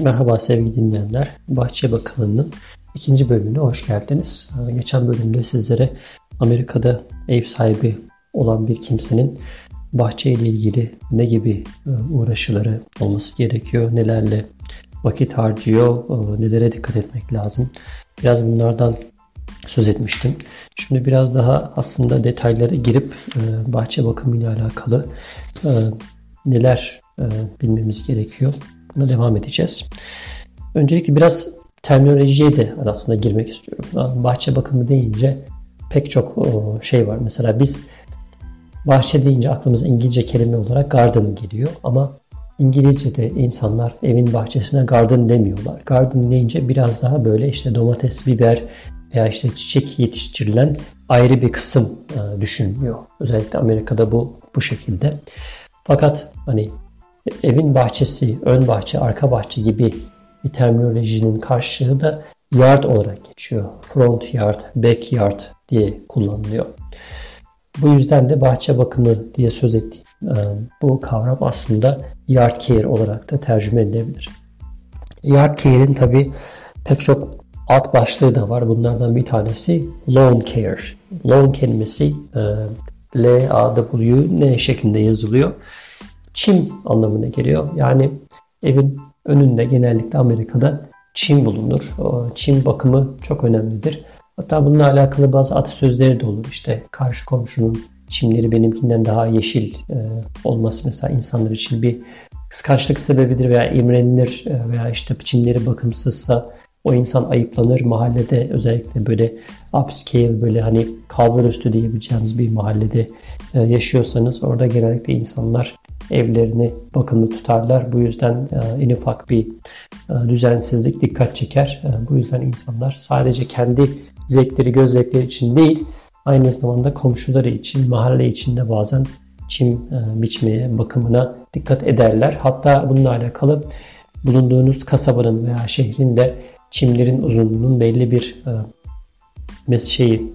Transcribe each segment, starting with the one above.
Merhaba sevgili dinleyenler. Bahçe Bakımı'nın ikinci bölümüne hoş geldiniz. Ee, geçen bölümde sizlere Amerika'da ev sahibi olan bir kimsenin bahçe ile ilgili ne gibi e, uğraşıları olması gerekiyor, nelerle vakit harcıyor, e, nelere dikkat etmek lazım. Biraz bunlardan söz etmiştim. Şimdi biraz daha aslında detaylara girip e, bahçe bakımı ile alakalı neler bilmemiz gerekiyor Buna devam edeceğiz. Öncelikle biraz terminolojiye de aslında girmek istiyorum. Bahçe bakımı deyince pek çok şey var. Mesela biz bahçe deyince aklımıza İngilizce kelime olarak garden geliyor ama İngilizce'de insanlar evin bahçesine garden demiyorlar. Garden deyince biraz daha böyle işte domates, biber veya işte çiçek yetiştirilen ayrı bir kısım e, düşünülüyor. Özellikle Amerika'da bu bu şekilde. Fakat hani evin bahçesi, ön bahçe, arka bahçe gibi bir terminolojinin karşılığı da yard olarak geçiyor. Front yard, back yard diye kullanılıyor. Bu yüzden de bahçe bakımı diye söz ettiğim e, bu kavram aslında yard care olarak da tercüme edilebilir. Yard care'in tabi pek çok alt başlığı da var. Bunlardan bir tanesi lawn care. Lawn kelimesi e, L-A-W-N şeklinde yazılıyor çim anlamına geliyor. Yani evin önünde genellikle Amerika'da çim bulunur. Çim bakımı çok önemlidir. Hatta bununla alakalı bazı atasözleri de olur. İşte karşı komşunun çimleri benimkinden daha yeşil e, olması mesela insanlar için bir kıskançlık sebebidir veya imrenilir e, veya işte çimleri bakımsızsa o insan ayıplanır. Mahallede özellikle böyle upscale böyle hani kalbur üstü diyebileceğimiz bir mahallede e, yaşıyorsanız orada genellikle insanlar evlerini bakımlı tutarlar. Bu yüzden e, en ufak bir e, düzensizlik dikkat çeker. E, bu yüzden insanlar sadece kendi zevkleri, göz zevkleri için değil, aynı zamanda komşuları için, mahalle için de bazen çim biçmeye, bakımına dikkat ederler. Hatta bununla alakalı bulunduğunuz kasabanın veya şehrin de çimlerin uzunluğunun belli bir şeyi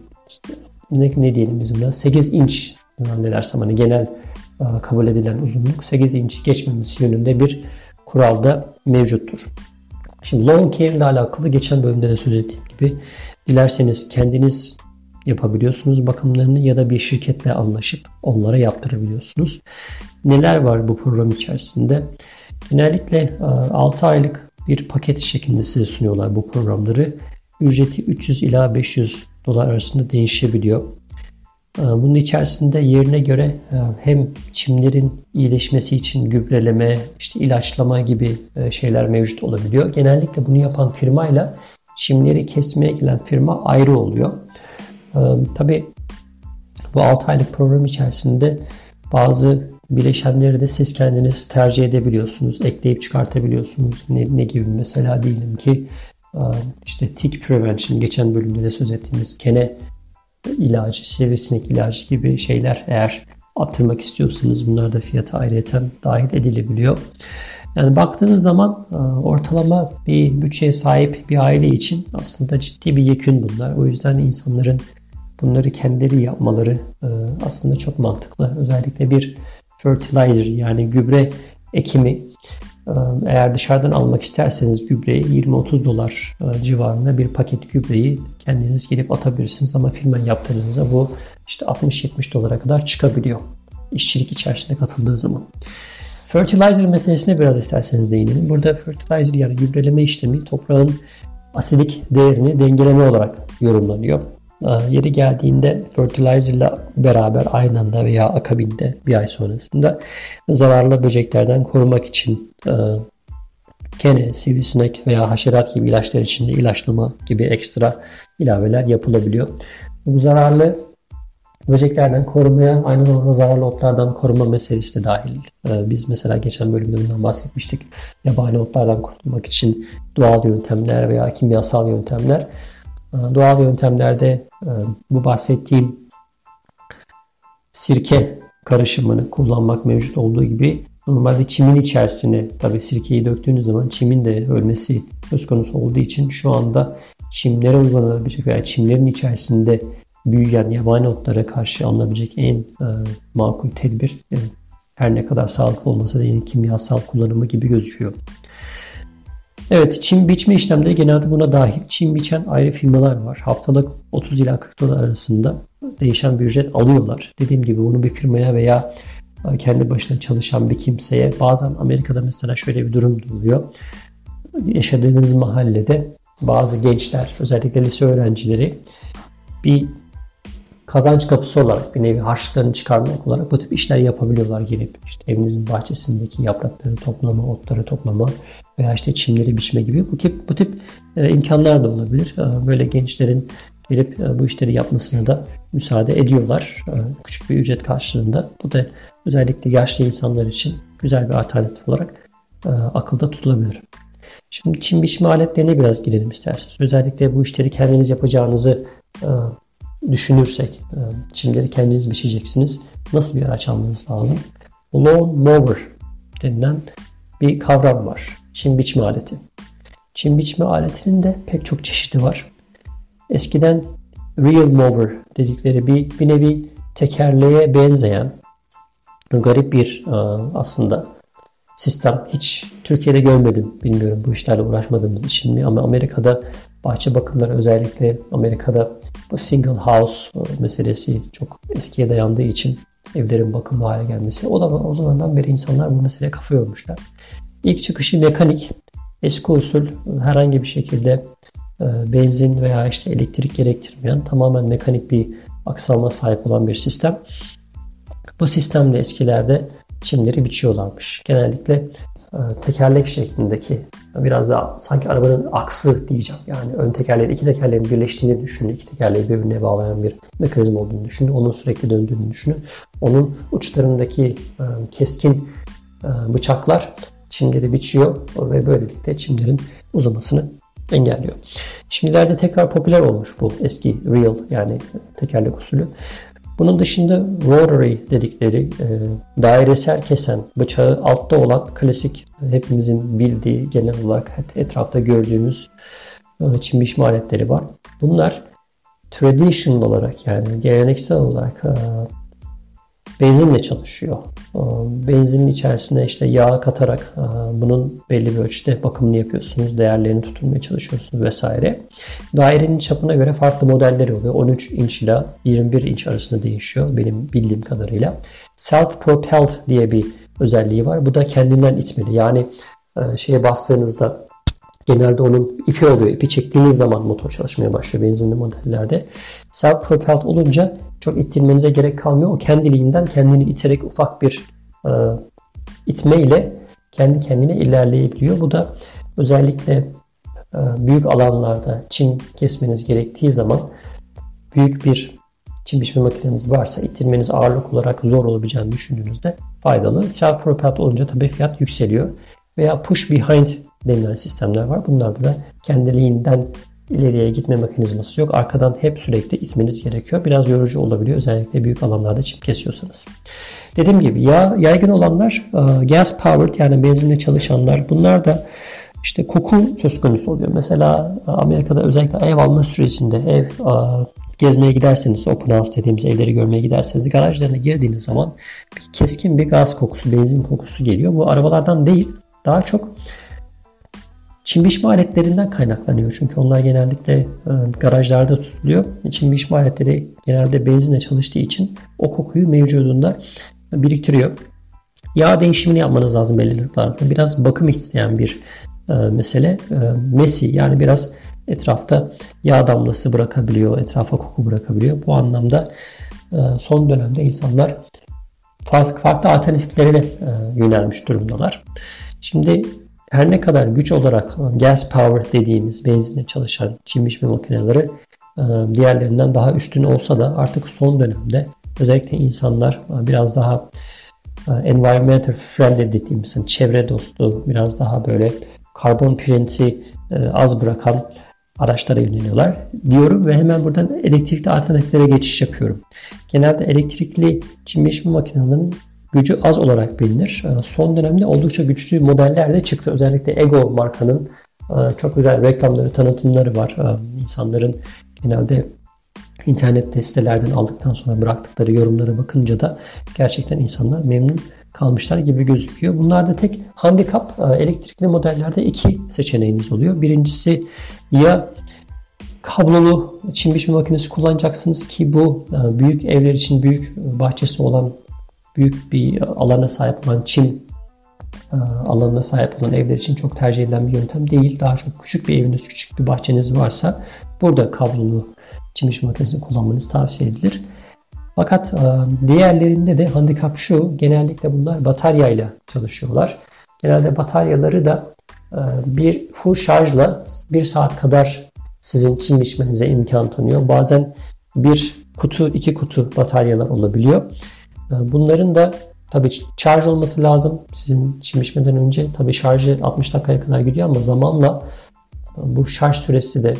ne, ne diyelim biz buna 8 inç zannedersem hani genel kabul edilen uzunluk 8 inç geçmemesi yönünde bir kural da mevcuttur. Şimdi long care ile alakalı geçen bölümde de söz ettiğim gibi dilerseniz kendiniz yapabiliyorsunuz bakımlarını ya da bir şirketle anlaşıp onlara yaptırabiliyorsunuz. Neler var bu program içerisinde? Genellikle 6 e, aylık bir paket şeklinde size sunuyorlar bu programları. Ücreti 300 ila 500 dolar arasında değişebiliyor. Ee, bunun içerisinde yerine göre e, hem çimlerin iyileşmesi için gübreleme, işte ilaçlama gibi e, şeyler mevcut olabiliyor. Genellikle bunu yapan firmayla çimleri kesmeye gelen firma ayrı oluyor. Ee, Tabi bu 6 aylık program içerisinde bazı bileşenleri de siz kendiniz tercih edebiliyorsunuz. Ekleyip çıkartabiliyorsunuz. Ne, ne gibi mesela diyelim ki e, işte tick prevention geçen bölümde de söz ettiğimiz kene ilacı, sivrisinek ilacı gibi şeyler eğer attırmak istiyorsanız bunlar da fiyata ayrıyeten dahil edilebiliyor. Yani baktığınız zaman e, ortalama bir bütçeye sahip bir aile için aslında ciddi bir yekün bunlar. O yüzden insanların bunları kendileri yapmaları e, aslında çok mantıklı. Özellikle bir fertilizer yani gübre ekimi eğer dışarıdan almak isterseniz gübreyi 20-30 dolar e, civarında bir paket gübreyi kendiniz gelip atabilirsiniz ama firma yaptığınızda bu işte 60-70 dolara kadar çıkabiliyor. İşçilik içerisinde katıldığı zaman. Fertilizer meselesine biraz isterseniz değinelim. Burada fertilizer yani gübreleme işlemi toprağın asidik değerini dengeleme olarak yorumlanıyor. Ee, yeri geldiğinde fertilizer ile beraber aynı anda veya akabinde bir ay sonrasında zararlı böceklerden korumak için e, kene, sivrisinek veya haşerat gibi ilaçlar için de ilaçlama gibi ekstra ilaveler yapılabiliyor. Bu zararlı böceklerden korumaya aynı zamanda zararlı otlardan koruma meselesi de dahil. Ee, biz mesela geçen bölümde bundan bahsetmiştik. Yabani otlardan kurtulmak için doğal yöntemler veya kimyasal yöntemler doğal yöntemlerde e, bu bahsettiğim sirke karışımını kullanmak mevcut olduğu gibi normalde çimin içerisine tabi sirkeyi döktüğünüz zaman çimin de ölmesi söz konusu olduğu için şu anda çimlere uygulanabilecek veya çimlerin içerisinde büyüyen yabani otlara karşı alınabilecek en e, makul tedbir e, her ne kadar sağlıklı olmasa da yine kimyasal kullanımı gibi gözüküyor. Evet, çim biçme işlemleri genelde buna dahil. Çim biçen ayrı firmalar var. Haftalık 30 ila 40 dolar arasında değişen bir ücret alıyorlar. Dediğim gibi bunu bir firmaya veya kendi başına çalışan bir kimseye bazen Amerika'da mesela şöyle bir durum oluyor. Yaşadığınız mahallede bazı gençler özellikle lise öğrencileri bir kazanç kapısı olarak bir nevi harçlıklarını çıkarmak olarak bu tip işler yapabiliyorlar gelip işte evinizin bahçesindeki yaprakları toplama, otları toplama veya işte çimleri biçme gibi bu tip bu tip e, imkanlar da olabilir. E, böyle gençlerin gelip e, bu işleri yapmasına da müsaade ediyorlar. E, küçük bir ücret karşılığında. Bu da özellikle yaşlı insanlar için güzel bir alternatif olarak e, akılda tutulabilir. Şimdi çim biçme aletlerine biraz girelim isterseniz. Özellikle bu işleri kendiniz yapacağınızı e, düşünürsek, e, çimleri kendiniz biçeceksiniz. Nasıl bir araç almanız lazım? Lawn mower denilen bir kavram var. Çim biçme aleti. Çim biçme aletinin de pek çok çeşidi var. Eskiden real mower dedikleri bir, bir nevi tekerleğe benzeyen garip bir e, aslında sistem. Hiç Türkiye'de görmedim. Bilmiyorum bu işlerle uğraşmadığımız için mi ama Amerika'da bahçe bakımları özellikle Amerika'da bu single house e, meselesi çok eskiye dayandığı için evlerin bakımlı hale gelmesi. O da o zamandan beri insanlar bu meseleye kafa yormuşlar. İlk çıkışı mekanik. Eski usul herhangi bir şekilde e, benzin veya işte elektrik gerektirmeyen tamamen mekanik bir aksama sahip olan bir sistem. Bu sistemle eskilerde çimleri biçiyorlarmış. Genellikle e, tekerlek şeklindeki biraz daha sanki arabanın aksı diyeceğim. Yani ön tekerleğin iki tekerleğin birleştiğini düşünün. iki tekerleği birbirine bağlayan bir mekanizma olduğunu düşünün. Onun sürekli döndüğünü düşünün. Onun uçlarındaki e, keskin e, bıçaklar çimleri biçiyor ve böylelikle çimlerin uzamasını engelliyor. Şimdilerde tekrar popüler olmuş bu eski real yani tekerlek usulü. Bunun dışında rotary dedikleri e, dairesel kesen bıçağı altta olan klasik hepimizin bildiği genel olarak etrafta gördüğümüz e, çim biçme aletleri var. Bunlar traditional olarak yani geleneksel olarak e, benzinle çalışıyor. Ee, benzinin içerisine işte yağ katarak e, bunun belli bir ölçüde bakımını yapıyorsunuz. Değerlerini tutulmaya çalışıyorsunuz vesaire. Dairenin çapına göre farklı modelleri oluyor. 13 inç ile 21 inç arasında değişiyor benim bildiğim kadarıyla. Self-propelled diye bir özelliği var. Bu da kendinden itmeli. Yani e, şeye bastığınızda genelde onun ipi oluyor. İpi çektiğiniz zaman motor çalışmaya başlıyor benzinli modellerde. Self-propelled olunca çok ittirmenize gerek kalmıyor. O kendiliğinden kendini iterek ufak bir e, itme ile kendi kendine ilerleyebiliyor. Bu da özellikle e, büyük alanlarda çim kesmeniz gerektiği zaman büyük bir çim biçme makineniz varsa ittirmeniz ağırlık olarak zor olabileceğini düşündüğünüzde faydalı. Self-propelled olunca tabii fiyat yükseliyor. Veya push behind denilen sistemler var. Bunlarda da kendiliğinden ileriye gitme mekanizması yok. Arkadan hep sürekli itmeniz gerekiyor. Biraz yorucu olabiliyor. Özellikle büyük alanlarda çip kesiyorsanız. Dediğim gibi ya yaygın olanlar e, gas powered yani benzinle çalışanlar. Bunlar da işte koku söz konusu oluyor. Mesela e, Amerika'da özellikle ev alma sürecinde ev e, gezmeye giderseniz, open house dediğimiz evleri görmeye giderseniz garajlarına girdiğiniz zaman bir keskin bir gaz kokusu, benzin kokusu geliyor. Bu arabalardan değil, daha çok Çim biçme aletlerinden kaynaklanıyor. Çünkü onlar genellikle e, garajlarda tutuluyor. Çim biçme aletleri genelde benzinle çalıştığı için o kokuyu mevcudunda biriktiriyor. Yağ değişimini yapmanız lazım belli noktalarda. Biraz bakım isteyen bir e, mesele. E, mesi yani biraz etrafta yağ damlası bırakabiliyor, etrafa koku bırakabiliyor. Bu anlamda son dönemde insanlar farklı, de yönelmiş durumdalar. Şimdi her ne kadar güç olarak gas power dediğimiz benzinle çalışan çim biçme makineleri e, diğerlerinden daha üstün olsa da artık son dönemde özellikle insanlar e, biraz daha e, environmental friendly dediğimiz çevre dostu biraz daha böyle karbon printi az bırakan araçlara yöneliyorlar diyorum ve hemen buradan elektrikli alternatiflere geçiş yapıyorum. Genelde elektrikli çim biçme makinelerinin gücü az olarak bilinir. Ee, son dönemde oldukça güçlü modeller de çıktı. Özellikle Ego markanın e, çok güzel reklamları, tanıtımları var. Ee, insanların genelde internet sitelerden aldıktan sonra bıraktıkları yorumlara bakınca da gerçekten insanlar memnun kalmışlar gibi gözüküyor. Bunlarda tek handikap e, elektrikli modellerde iki seçeneğiniz oluyor. Birincisi ya kablolu çim biçme makinesi kullanacaksınız ki bu e, büyük evler için büyük bahçesi olan büyük bir alana sahip olan çim e, alanına sahip olan evler için çok tercih edilen bir yöntem değil. Daha çok küçük bir eviniz, küçük bir bahçeniz varsa burada kablolu çim biçme makinesini kullanmanız tavsiye edilir. Fakat e, diğerlerinde de handikap şu, genellikle bunlar bataryayla çalışıyorlar. Genelde bataryaları da e, bir full şarjla bir saat kadar sizin çim biçmenize imkan tanıyor. Bazen bir kutu, iki kutu bataryalar olabiliyor. E, bunların da tabii şarj olması lazım. Sizin çim biçmeden önce tabii şarjı 60 dakikaya kadar gidiyor ama zamanla bu şarj süresi de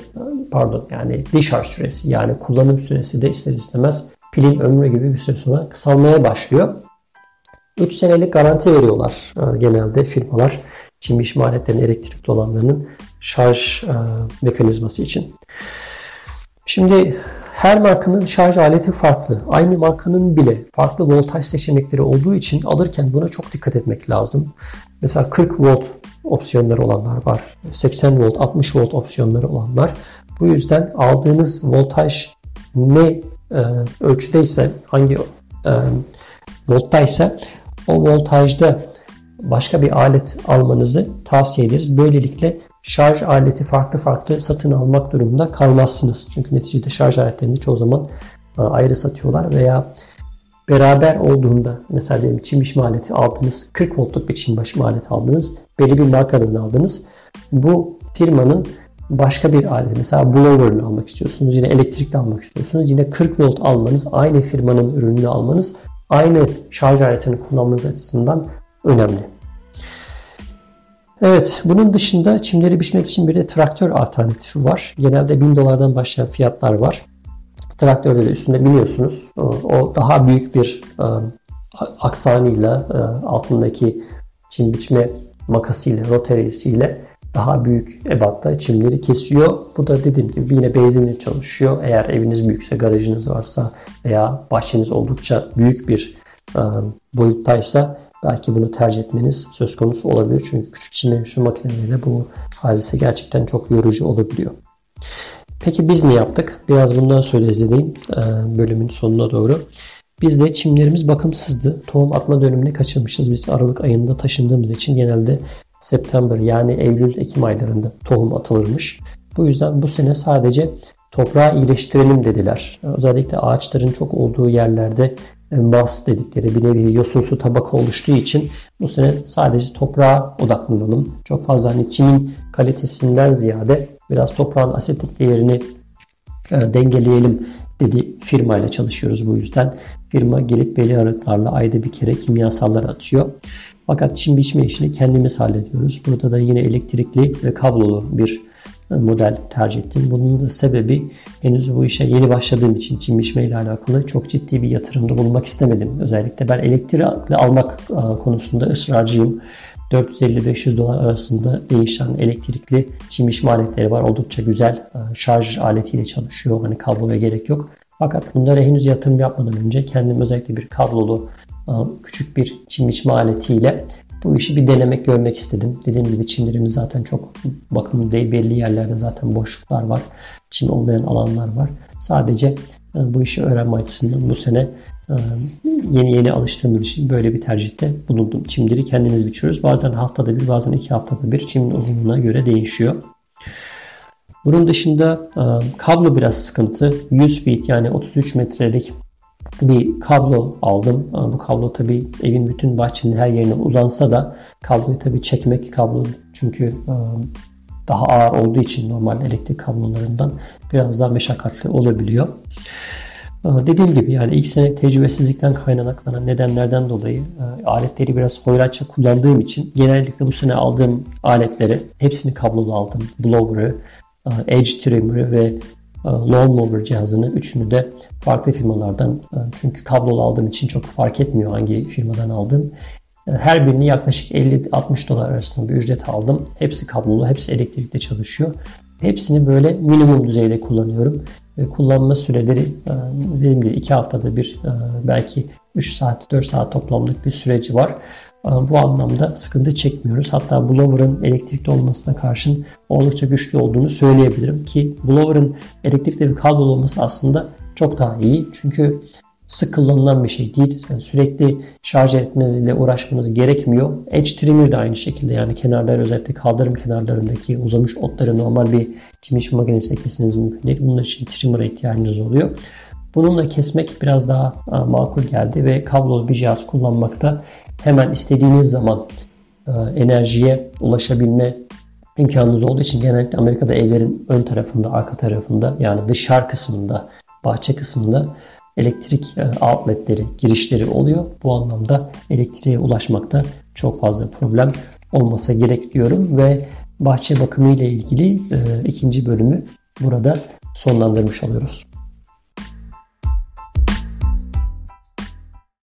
pardon yani discharge süresi yani kullanım süresi de ister istemez pilin ömrü gibi bir süre sonra kısalmaya başlıyor. 3 senelik garanti veriyorlar e, genelde firmalar çim biçme aletlerinin elektrikli olanlarının şarj e, mekanizması için. Şimdi her markanın şarj aleti farklı. Aynı markanın bile farklı voltaj seçenekleri olduğu için alırken buna çok dikkat etmek lazım. Mesela 40 volt opsiyonları olanlar var. 80 volt, 60 volt opsiyonları olanlar. Bu yüzden aldığınız voltaj ne e, ölçüdeyse, hangi e, volttaysa o voltajda başka bir alet almanızı tavsiye ederiz. Böylelikle şarj aleti farklı farklı satın almak durumunda kalmazsınız. Çünkü neticede şarj aletlerini çoğu zaman e, ayrı satıyorlar veya beraber olduğunda mesela diyelim çim biçme aleti aldınız 40 voltluk bir çim biçme aleti aldınız belli bir markadan aldınız bu firmanın başka bir alet mesela blower'ını almak istiyorsunuz yine elektrikli almak istiyorsunuz yine 40 volt almanız aynı firmanın ürününü almanız aynı şarj aletini kullanmanız açısından önemli. Evet, bunun dışında çimleri biçmek için bir de traktör alternatifi var. Genelde 1000 dolardan başlayan fiyatlar var. Traktörde de üstünde biniyorsunuz. O daha büyük bir e, aksanıyla e, altındaki çim biçme makasıyla, rotaryesiyle daha büyük ebatta çimleri kesiyor. Bu da dediğim gibi yine benzinle çalışıyor. Eğer eviniz büyükse, garajınız varsa veya bahçeniz oldukça büyük bir e, boyuttaysa belki bunu tercih etmeniz söz konusu olabilir. Çünkü küçük çim biçme makineleriyle bu hadise gerçekten çok yorucu olabiliyor. Peki biz ne yaptık? Biraz bundan söyleyeyim bölümün sonuna doğru. Biz de çimlerimiz bakımsızdı. Tohum atma dönemini kaçırmışız. Biz Aralık ayında taşındığımız için genelde September yani Eylül-Ekim aylarında tohum atılırmış. Bu yüzden bu sene sadece toprağı iyileştirelim dediler. Özellikle ağaçların çok olduğu yerlerde bas dedikleri bir nevi yosunsu tabaka oluştuğu için bu sene sadece toprağa odaklanalım. Çok fazla hani çimin kalitesinden ziyade biraz toprağın asitik değerini e, dengeleyelim dedi firmayla çalışıyoruz bu yüzden. Firma gelip belli aralıklarla ayda bir kere kimyasallar atıyor. Fakat çim biçme işini kendimiz hallediyoruz. Burada da yine elektrikli ve kablolu bir model tercih ettim. Bunun da sebebi henüz bu işe yeni başladığım için çim biçme ile alakalı çok ciddi bir yatırımda bulunmak istemedim. Özellikle ben elektrikli almak e, konusunda ısrarcıyım. 450-500 dolar arasında değişen elektrikli çim aletleri var. Oldukça güzel e, şarj aletiyle çalışıyor. Hani kabloya gerek yok. Fakat bunlara henüz yatırım yapmadan önce kendim özellikle bir kablolu e, küçük bir çim aletiyle bu işi bir denemek, görmek istedim. Dediğim gibi çimlerimiz zaten çok bakımlı değil. Belli yerlerde zaten boşluklar var. Çim olmayan alanlar var. Sadece e, bu işi öğrenme açısından bu sene e, yeni yeni alıştığımız için böyle bir tercihte bulundum. Çimleri kendimiz biçiyoruz. Bazen haftada bir, bazen iki haftada bir çimin uzunluğuna göre değişiyor. Bunun dışında e, kablo biraz sıkıntı. 100 feet yani 33 metrelik bir kablo aldım. Bu kablo tabi evin bütün bahçenin her yerine uzansa da kabloyu tabi çekmek kablo çünkü e, daha ağır olduğu için normal elektrik kablolarından biraz daha meşakkatli olabiliyor. E, dediğim gibi yani ilk sene tecrübesizlikten kaynaklanan nedenlerden dolayı e, aletleri biraz hoyratça kullandığım için genellikle bu sene aldığım aletleri hepsini kablolu aldım. Blower'ı, edge trimmer'ı ve lawnmower cihazını üçünü de farklı firmalardan e, çünkü kablolu aldığım için çok fark etmiyor hangi firmadan aldım. E, her birini yaklaşık 50-60 dolar arasında bir ücret aldım. Hepsi kablolu, hepsi elektrikte çalışıyor. Hepsini böyle minimum düzeyde kullanıyorum. Kullanma süreleri dediğim gibi 2 haftada bir belki 3 saat 4 saat toplamlık bir süreci var. Bu anlamda sıkıntı çekmiyoruz. Hatta blower'ın elektrikli olmasına karşın oldukça güçlü olduğunu söyleyebilirim ki blower'ın elektrikli bir kablo olması aslında çok daha iyi. Çünkü sık kullanılan bir şey değil. Yani sürekli şarj etmeyle uğraşmanız gerekmiyor. Edge trimmer de aynı şekilde yani kenarlar özellikle kaldırım kenarlarındaki uzamış otları normal bir çim makinesiyle kesmeniz mümkün değil. Bunun için trimmer'a ihtiyacınız oluyor. Bununla kesmek biraz daha makul geldi ve kablolu bir cihaz kullanmakta hemen istediğiniz zaman enerjiye ulaşabilme imkanınız olduğu için genellikle Amerika'da evlerin ön tarafında, arka tarafında yani dışarı kısmında, bahçe kısmında elektrik outletleri, girişleri oluyor. Bu anlamda elektriğe ulaşmakta çok fazla problem olmasa gerek diyorum ve bahçe bakımı ile ilgili ikinci bölümü burada sonlandırmış oluyoruz.